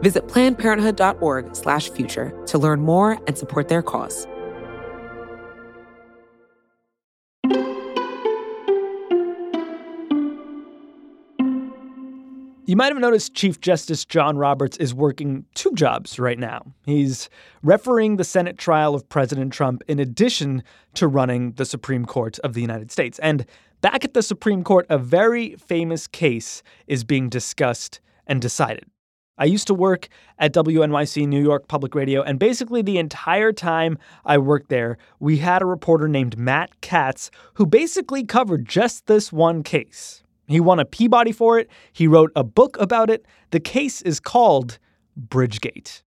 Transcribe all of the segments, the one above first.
Visit plannedparenthood.org/future to learn more and support their cause. You might have noticed Chief Justice John Roberts is working two jobs right now. He's refereeing the Senate trial of President Trump in addition to running the Supreme Court of the United States. And back at the Supreme Court, a very famous case is being discussed and decided. I used to work at WNYC New York Public Radio, and basically the entire time I worked there, we had a reporter named Matt Katz who basically covered just this one case. He won a Peabody for it. He wrote a book about it. The case is called Bridgegate.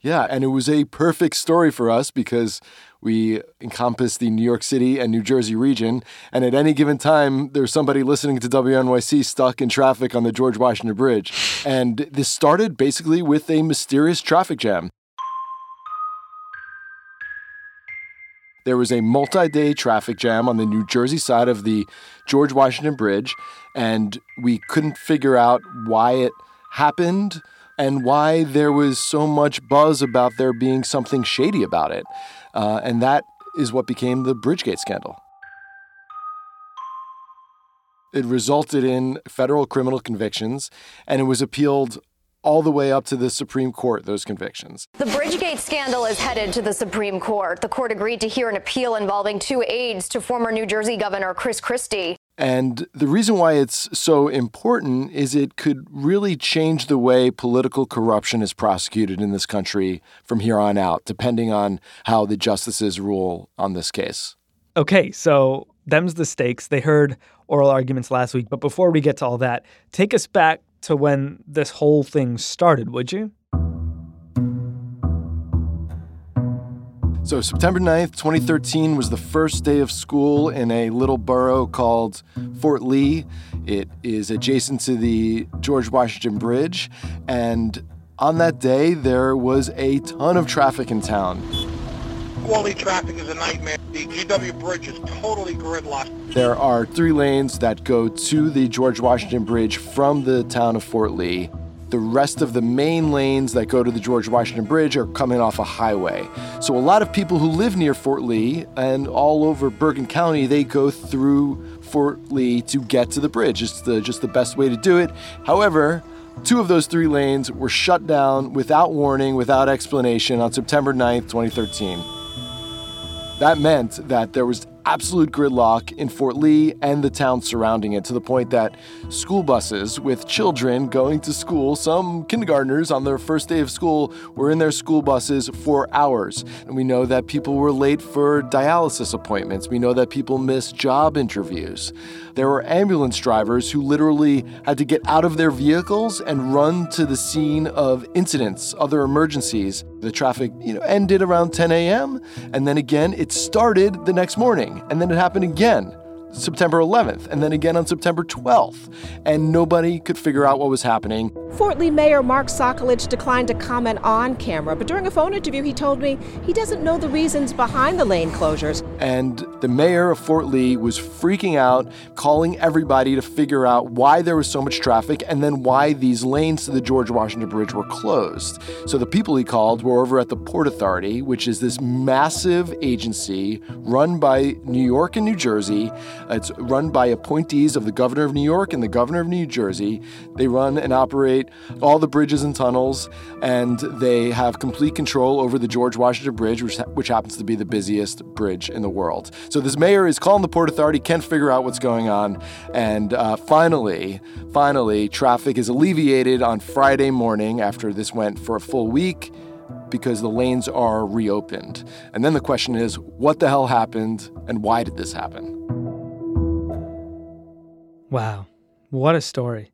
Yeah, and it was a perfect story for us because we encompass the New York City and New Jersey region. And at any given time, there's somebody listening to WNYC stuck in traffic on the George Washington Bridge. And this started basically with a mysterious traffic jam. There was a multi day traffic jam on the New Jersey side of the George Washington Bridge, and we couldn't figure out why it happened and why there was so much buzz about there being something shady about it. Uh, and that is what became the Bridgegate scandal. It resulted in federal criminal convictions, and it was appealed all the way up to the Supreme Court, those convictions. The Bridgegate scandal is headed to the Supreme Court. The court agreed to hear an appeal involving two aides to former New Jersey Governor Chris Christie. And the reason why it's so important is it could really change the way political corruption is prosecuted in this country from here on out, depending on how the justices rule on this case. Okay, so them's the stakes. They heard oral arguments last week, but before we get to all that, take us back to when this whole thing started, would you? So, September 9th, 2013 was the first day of school in a little borough called Fort Lee. It is adjacent to the George Washington Bridge. And on that day, there was a ton of traffic in town. Quality traffic is a nightmare. The GW Bridge is totally gridlocked. There are three lanes that go to the George Washington Bridge from the town of Fort Lee. The rest of the main lanes that go to the George Washington Bridge are coming off a highway. So a lot of people who live near Fort Lee and all over Bergen County, they go through Fort Lee to get to the bridge. It's the, just the best way to do it. However, two of those three lanes were shut down without warning, without explanation on September 9th, 2013. That meant that there was absolute gridlock in Fort Lee and the town surrounding it to the point that school buses with children going to school, some kindergartners on their first day of school, were in their school buses for hours. And we know that people were late for dialysis appointments. We know that people missed job interviews. There were ambulance drivers who literally had to get out of their vehicles and run to the scene of incidents, other emergencies. The traffic, you know, ended around 10 a.m. and then again it started the next morning and then it happened again September 11th, and then again on September 12th, and nobody could figure out what was happening. Fort Lee Mayor Mark Sokolich declined to comment on camera, but during a phone interview, he told me he doesn't know the reasons behind the lane closures. And the mayor of Fort Lee was freaking out, calling everybody to figure out why there was so much traffic and then why these lanes to the George Washington Bridge were closed. So the people he called were over at the Port Authority, which is this massive agency run by New York and New Jersey It's run by appointees of the governor of New York and the governor of New Jersey. They run and operate all the bridges and tunnels, and they have complete control over the George Washington Bridge, which, which happens to be the busiest bridge in the world. So this mayor is calling the Port Authority, can't figure out what's going on, and uh, finally, finally, traffic is alleviated on Friday morning after this went for a full week because the lanes are reopened. And then the question is what the hell happened and why did this happen? Wow. What a story.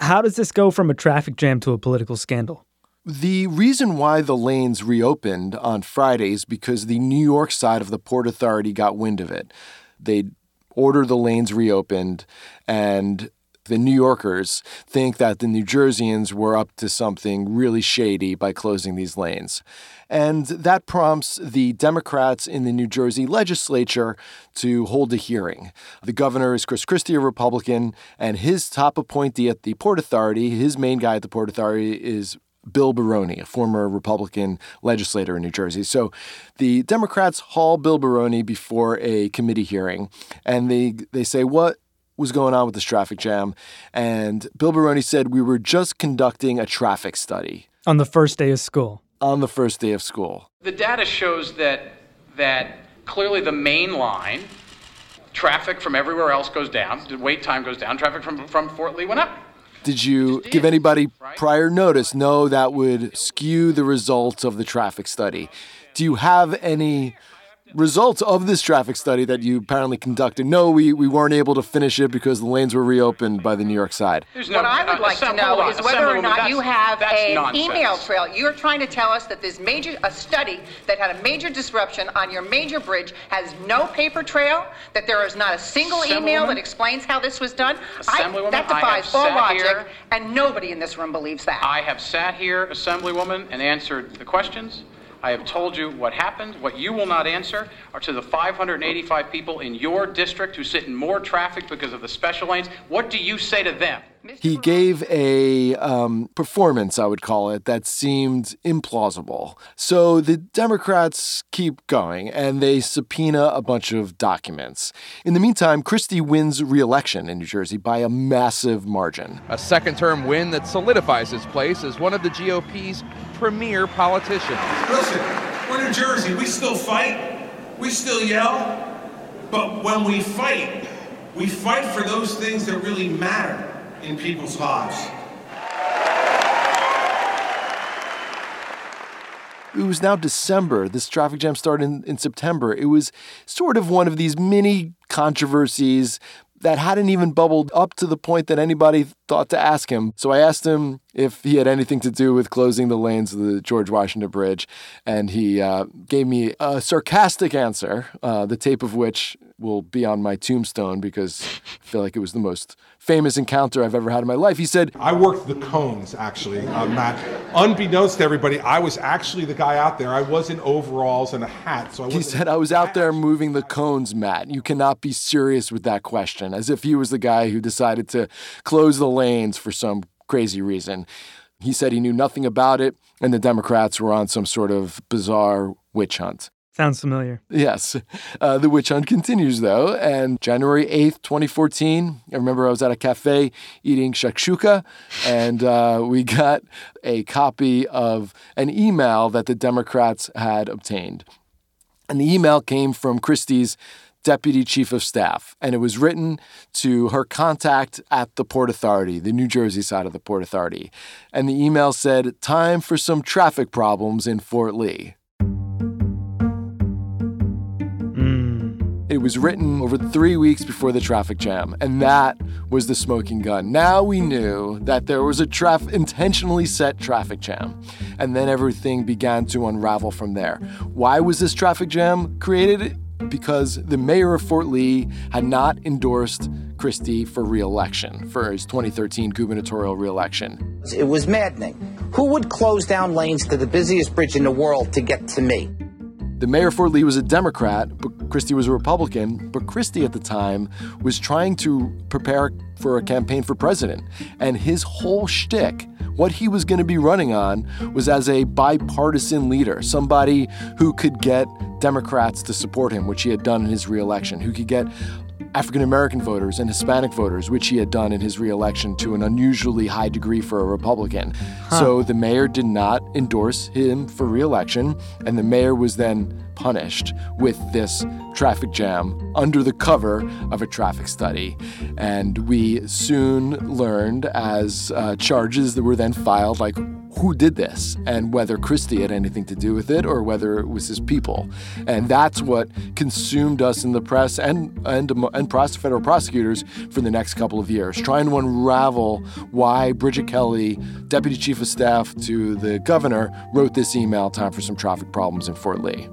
How does this go from a traffic jam to a political scandal? The reason why the lanes reopened on Fridays because the New York side of the Port Authority got wind of it. They ordered the lanes reopened and the New Yorkers think that the New Jerseyans were up to something really shady by closing these lanes. And that prompts the Democrats in the New Jersey legislature to hold a hearing. The governor is Chris Christie, a Republican, and his top appointee at the Port Authority, his main guy at the Port Authority, is Bill Baroni, a former Republican legislator in New Jersey. So the Democrats haul Bill Baroni before a committee hearing, and they, they say, What was going on with this traffic jam. And Bill Baroni said we were just conducting a traffic study. On the first day of school. On the first day of school. The data shows that that clearly the main line, traffic from everywhere else goes down, the wait time goes down, traffic from, from Fort Lee went up. Did you give anybody prior notice? No, that would skew the results of the traffic study. Do you have any results of this traffic study that you apparently conducted. No, we, we weren't able to finish it because the lanes were reopened by the New York side. No, what I would uh, like to know is whether or not you have an email trail. You're trying to tell us that this major a study that had a major disruption on your major bridge has no paper trail, that there is not a single email that explains how this was done. I, that defies all logic, here, and nobody in this room believes that. I have sat here, Assemblywoman, and answered the questions. I have told you what happened. What you will not answer are to the 585 people in your district who sit in more traffic because of the special lanes. What do you say to them? He gave a um, performance, I would call it, that seemed implausible. So the Democrats keep going and they subpoena a bunch of documents. In the meantime, Christie wins re election in New Jersey by a massive margin. A second term win that solidifies his place as one of the GOP's premier politicians. Listen, we're New Jersey. We still fight, we still yell, but when we fight, we fight for those things that really matter in people's lives. It was now December. This traffic jam started in, in September. It was sort of one of these mini controversies that hadn't even bubbled up to the point that anybody thought to ask him. So I asked him if he had anything to do with closing the lanes of the George Washington Bridge, and he uh, gave me a sarcastic answer, uh, the tape of which will be on my tombstone because I feel like it was the most famous encounter I've ever had in my life. He said, I worked the cones, actually, uh, Matt. Unbeknownst to everybody, I was actually the guy out there. I was in overalls and a hat. So he said, I was out there moving the cones, Matt. You cannot be serious with that question, as if he was the guy who decided to close the lanes for some crazy reason. He said he knew nothing about it, and the Democrats were on some sort of bizarre witch hunt. Sounds familiar. Yes. Uh, the witch hunt continues, though. And January 8th, 2014, I remember I was at a cafe eating shakshuka, and uh, we got a copy of an email that the Democrats had obtained. And the email came from Christie's deputy chief of staff, and it was written to her contact at the Port Authority, the New Jersey side of the Port Authority. And the email said, Time for some traffic problems in Fort Lee. Hmm. It was written over three weeks before the traffic jam, and that was the smoking gun. Now we knew that there was a traf- intentionally set traffic jam, and then everything began to unravel from there. Why was this traffic jam created? Because the mayor of Fort Lee had not endorsed Christie for reelection, for his 2013 gubernatorial reelection. It was maddening. Who would close down lanes to the busiest bridge in the world to get to me? The mayor of Fort Lee was a Democrat, but Christie was a Republican. But Christie at the time was trying to prepare for a campaign for president. And his whole shtick, what he was going to be running on, was as a bipartisan leader, somebody who could get Democrats to support him, which he had done in his reelection, who could get African American voters and Hispanic voters, which he had done in his reelection to an unusually high degree for a Republican. Huh. So the mayor did not endorse him for reelection, and the mayor was then punished with this traffic jam under the cover of a traffic study. And we soon learned as uh, charges that were then filed, like who did this and whether Christie had anything to do with it or whether it was his people. And that's what consumed us in the press and, and, and federal prosecutors for the next couple of years, trying to unravel why Bridget Kelly, deputy chief of staff to the governor, wrote this email time for some traffic problems in Fort Lee.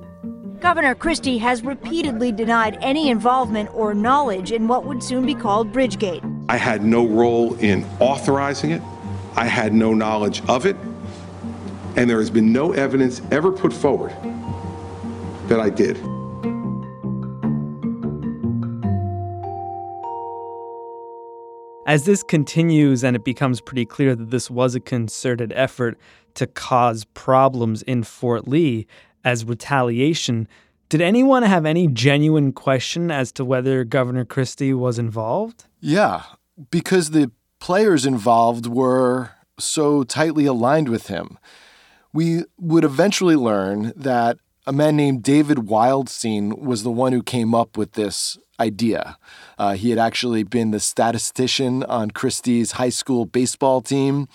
Governor Christie has repeatedly denied any involvement or knowledge in what would soon be called Bridgegate. I had no role in authorizing it. I had no knowledge of it. And there has been no evidence ever put forward that I did. As this continues and it becomes pretty clear that this was a concerted effort to cause problems in Fort Lee, as retaliation. Did anyone have any genuine question as to whether Governor Christie was involved? Yeah, because the players involved were so tightly aligned with him. We would eventually learn that a man named David Wildstein was the one who came up with this idea. Uh, he had actually been the statistician on Christie's high school baseball team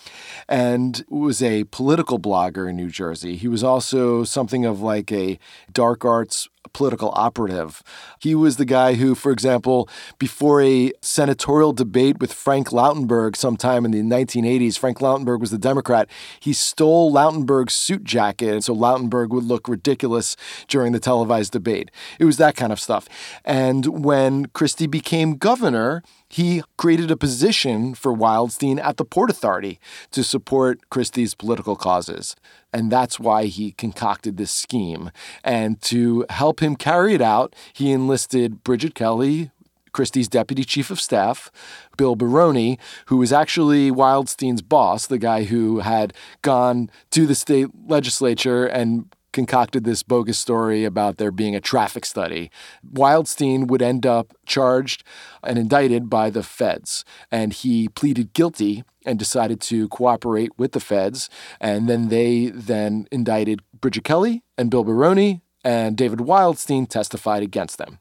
and was a political blogger in New Jersey. He was also something of like a dark arts political operative. He was the guy who, for example, before a senatorial debate with Frank Lautenberg sometime in the 1980s, Frank Lautenberg was the Democrat, he stole Lautenberg's suit jacket so Lautenberg would look ridiculous during the televised debate. It was that kind of stuff. And when Christie became governor, he created a position for Wildstein at the Port Authority to support Christie's political causes. And that's why he concocted this scheme. And to help him carry it out, he enlisted Bridget Kelly, Christie's deputy chief of staff, Bill Baroni, who was actually Wildstein's boss, the guy who had gone to the state legislature and concocted this bogus story about there being a traffic study. Wildstein would end up charged and indicted by the feds, and he pleaded guilty and decided to cooperate with the feds. And then they then indicted Bridget Kelly and Bill Baroni, and David Wildstein testified against them.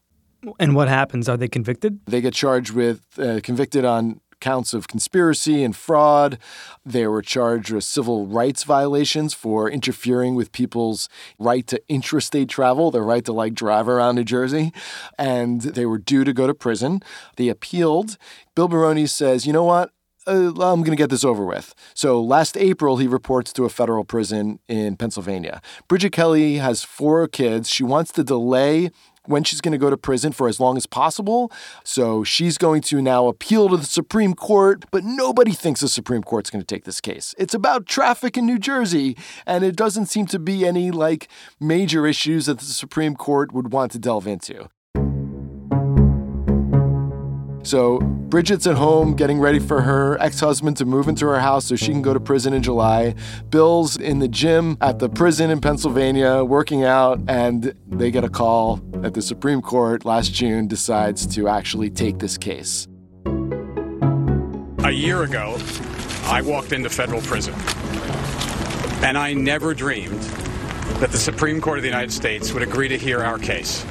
And what happens? Are they convicted? They get charged with, uh, convicted on counts of conspiracy and fraud. They were charged with civil rights violations for interfering with people's right to intrastate travel, their right to like drive around New Jersey. And they were due to go to prison. They appealed. Bill Baroni says, you know what? Uh, I'm going to get this over with. So last April, he reports to a federal prison in Pennsylvania. Bridget Kelly has four kids. She wants to delay when she's going to go to prison for as long as possible. So she's going to now appeal to the Supreme Court, but nobody thinks the Supreme Court's going to take this case. It's about traffic in New Jersey, and it doesn't seem to be any like major issues that the Supreme Court would want to delve into. So Bridget's at home getting ready for her ex husband to move into her house so she can go to prison in July. Bill's in the gym at the prison in Pennsylvania working out, and they get a call that the Supreme Court last June decides to actually take this case. A year ago, I walked into federal prison, and I never dreamed that the Supreme Court of the United States would agree to hear our case.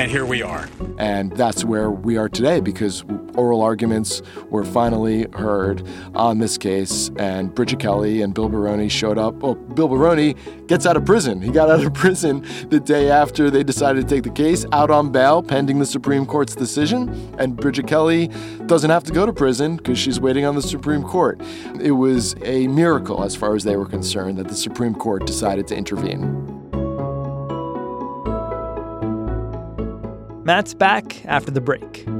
And here we are. And that's where we are today because oral arguments were finally heard on this case. And Bridget Kelly and Bill Baroni showed up. Well, Bill Baroni gets out of prison. He got out of prison the day after they decided to take the case, out on bail pending the Supreme Court's decision. And Bridget Kelly doesn't have to go to prison because she's waiting on the Supreme Court. It was a miracle, as far as they were concerned, that the Supreme Court decided to intervene. Matt's back after the break.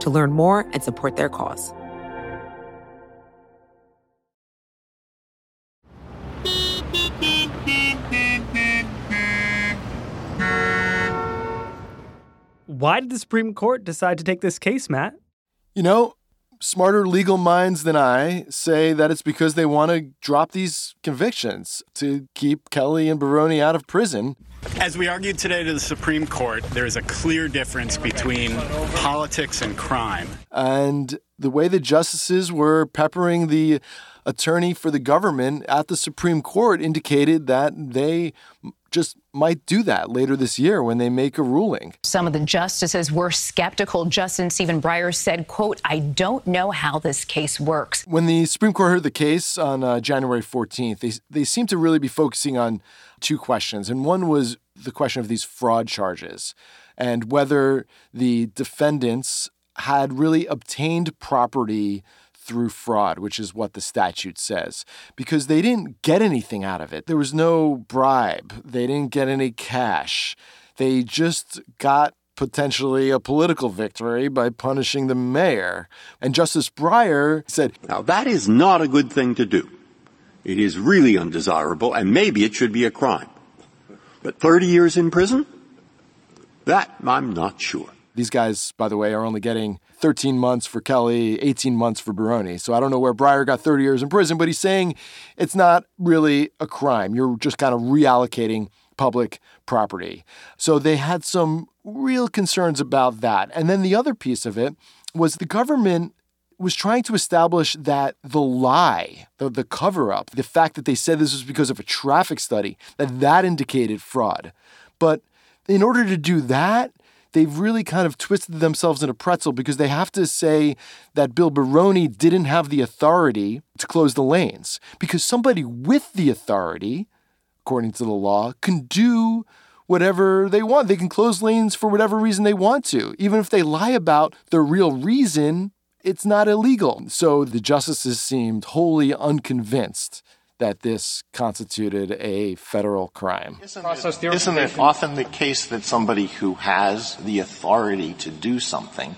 to learn more and support their cause. Why did the Supreme Court decide to take this case, Matt? You know, smarter legal minds than I say that it's because they want to drop these convictions to keep Kelly and Baroni out of prison. As we argued today to the Supreme Court, there is a clear difference between politics and crime. And the way the justices were peppering the attorney for the government at the Supreme Court indicated that they just might do that later this year when they make a ruling. Some of the justices were skeptical. Justice Stephen Breyer said, quote, I don't know how this case works. When the Supreme Court heard the case on uh, January 14th, they, they seemed to really be focusing on two questions. And one was the question of these fraud charges and whether the defendants had really obtained property through fraud, which is what the statute says, because they didn't get anything out of it. There was no bribe, they didn't get any cash. They just got potentially a political victory by punishing the mayor. And Justice Breyer said, Now, that is not a good thing to do. It is really undesirable, and maybe it should be a crime. But 30 years in prison? That I'm not sure. These guys, by the way, are only getting 13 months for Kelly, 18 months for Baroni. So I don't know where Breyer got 30 years in prison, but he's saying it's not really a crime. You're just kind of reallocating public property. So they had some real concerns about that. And then the other piece of it was the government was trying to establish that the lie, the, the cover up, the fact that they said this was because of a traffic study, that that indicated fraud. But in order to do that, they've really kind of twisted themselves in a pretzel because they have to say that Bill Baroni didn't have the authority to close the lanes because somebody with the authority, according to the law, can do whatever they want. They can close lanes for whatever reason they want to. Even if they lie about the real reason, it's not illegal. So the justices seemed wholly unconvinced that this constituted a federal crime. Isn't it, isn't it often the case that somebody who has the authority to do something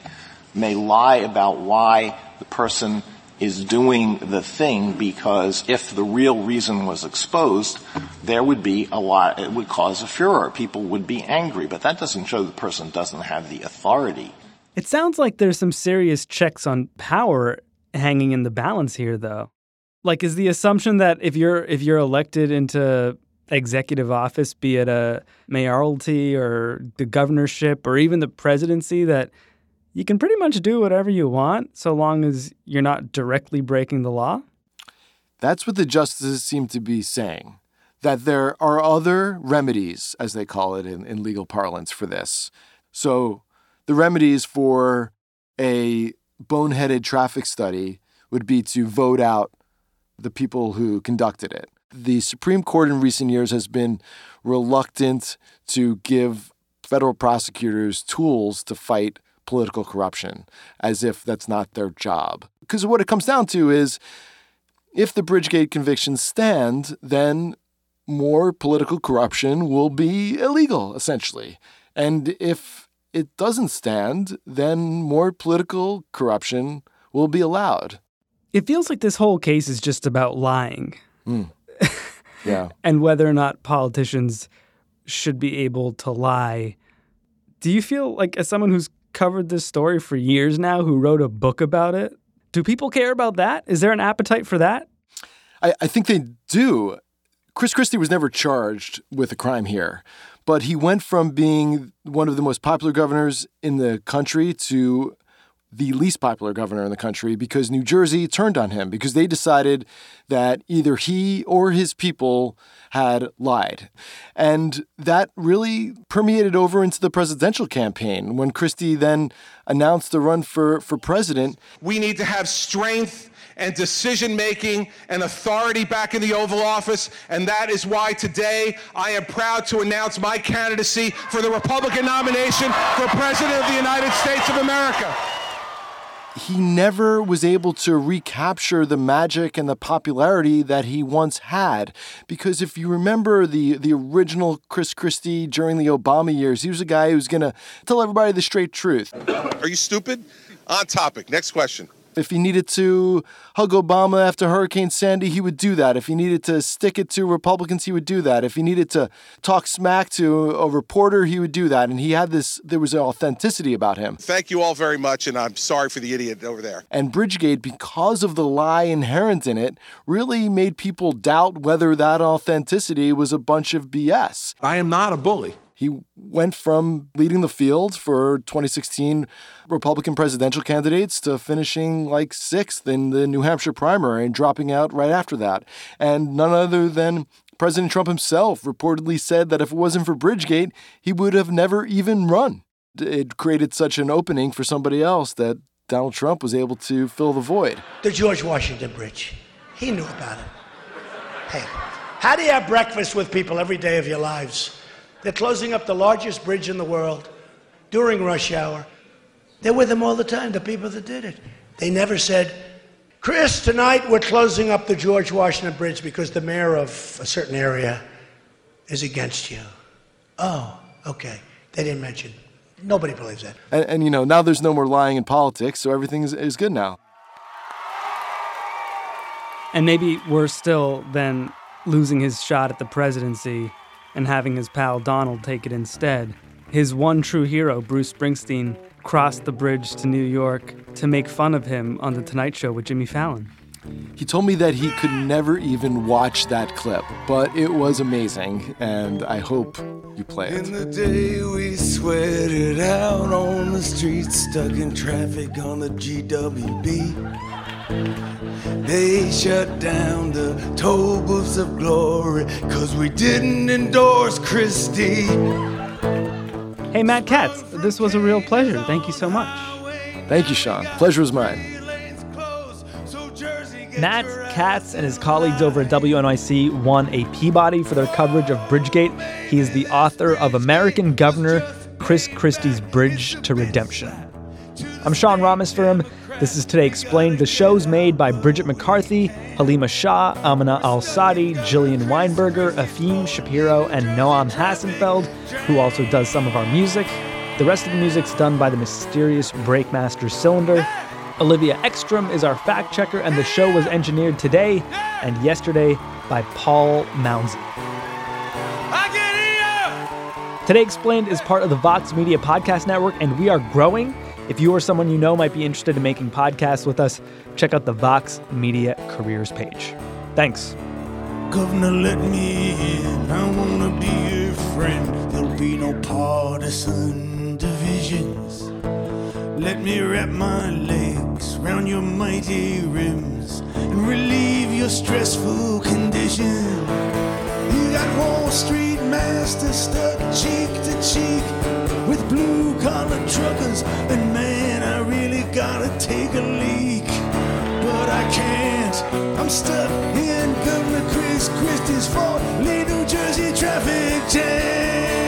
may lie about why the person is doing the thing because if the real reason was exposed, there would be a lot, it would cause a furor. People would be angry, but that doesn't show the person doesn't have the authority. It sounds like there's some serious checks on power hanging in the balance here, though. Like, is the assumption that if you're if you're elected into executive office, be it a mayoralty or the governorship or even the presidency, that you can pretty much do whatever you want so long as you're not directly breaking the law? That's what the justices seem to be saying. That there are other remedies, as they call it in, in legal parlance, for this. So the remedies for a boneheaded traffic study would be to vote out the people who conducted it. The Supreme Court in recent years has been reluctant to give federal prosecutors tools to fight political corruption, as if that's not their job. Because what it comes down to is if the Bridgegate convictions stand, then more political corruption will be illegal, essentially. And if it doesn't stand, then more political corruption will be allowed. It feels like this whole case is just about lying. Mm. Yeah. and whether or not politicians should be able to lie. Do you feel like, as someone who's covered this story for years now, who wrote a book about it, do people care about that? Is there an appetite for that? I, I think they do. Chris Christie was never charged with a crime here, but he went from being one of the most popular governors in the country to the least popular governor in the country because New Jersey turned on him because they decided that either he or his people had lied. And that really permeated over into the presidential campaign when Christie then announced the run for, for president. We need to have strength and decision making and authority back in the Oval Office. And that is why today I am proud to announce my candidacy for the Republican nomination for President of the United States of America he never was able to recapture the magic and the popularity that he once had. Because if you remember the, the original Chris Christie during the Obama years, he was a guy who was going to tell everybody the straight truth. Are you stupid? On topic. Next question. If he needed to hug Obama after Hurricane Sandy, he would do that. If he needed to stick it to Republicans, he would do that. If he needed to talk smack to a reporter, he would do that. And he had this, there was an authenticity about him. Thank you all very much, and I'm sorry for the idiot over there. And Bridgegate, because of the lie inherent in it, really made people doubt whether that authenticity was a bunch of BS. I am not a bully. He went from leading the field for 2016 Republican presidential candidates to finishing like sixth in the New Hampshire primary and dropping out right after that. And none other than President Trump himself reportedly said that if it wasn't for Bridgegate, he would have never even run. It created such an opening for somebody else that Donald Trump was able to fill the void. The George Washington Bridge. He knew about it. Hey, how do you have breakfast with people every day of your lives? They're closing up the largest bridge in the world during rush hour. They're with them all the time, the people that did it. They never said, Chris, tonight we're closing up the George Washington Bridge because the mayor of a certain area is against you. Oh, okay. They didn't mention. Nobody believes that. And, and you know, now there's no more lying in politics, so everything is, is good now. And maybe we're still then losing his shot at the presidency and having his pal Donald take it instead. His one true hero, Bruce Springsteen, crossed the bridge to New York to make fun of him on The Tonight Show with Jimmy Fallon. He told me that he could never even watch that clip, but it was amazing, and I hope you play it. In the day we sweated out on the streets, stuck in traffic on the GWB. They shut down the toll booths of glory because we didn't endorse Christie. Hey, Matt Katz, this was a real pleasure. Thank you so much. Thank you, Sean. Pleasure was mine. Matt Katz and his colleagues over at WNYC won a Peabody for their coverage of Bridgegate. He is the author of American Governor Chris Christie's Bridge to Redemption. I'm Sean Rameswaram. This is Today Explained. The show's made by Bridget McCarthy, Halima Shah, Amina Al Sadi, Jillian Weinberger, Efim Shapiro, and Noam Hassenfeld, who also does some of our music. The rest of the music's done by the mysterious Breakmaster Cylinder. Olivia Ekstrom is our fact checker, and the show was engineered today and yesterday by Paul Mounsey. Today Explained is part of the Vox Media Podcast Network, and we are growing. If you or someone you know might be interested in making podcasts with us, check out the Vox Media Careers page. Thanks. Governor, let me in. I wanna be your friend. There'll be no partisan divisions. Let me wrap my legs around your mighty rims and relieve your stressful condition. You got Wall Street masters stuck cheek to cheek blue collar truckers, and man, I really gotta take a leak. But I can't. I'm stuck in Governor Chris Christie's Fort Lee, New Jersey traffic jam.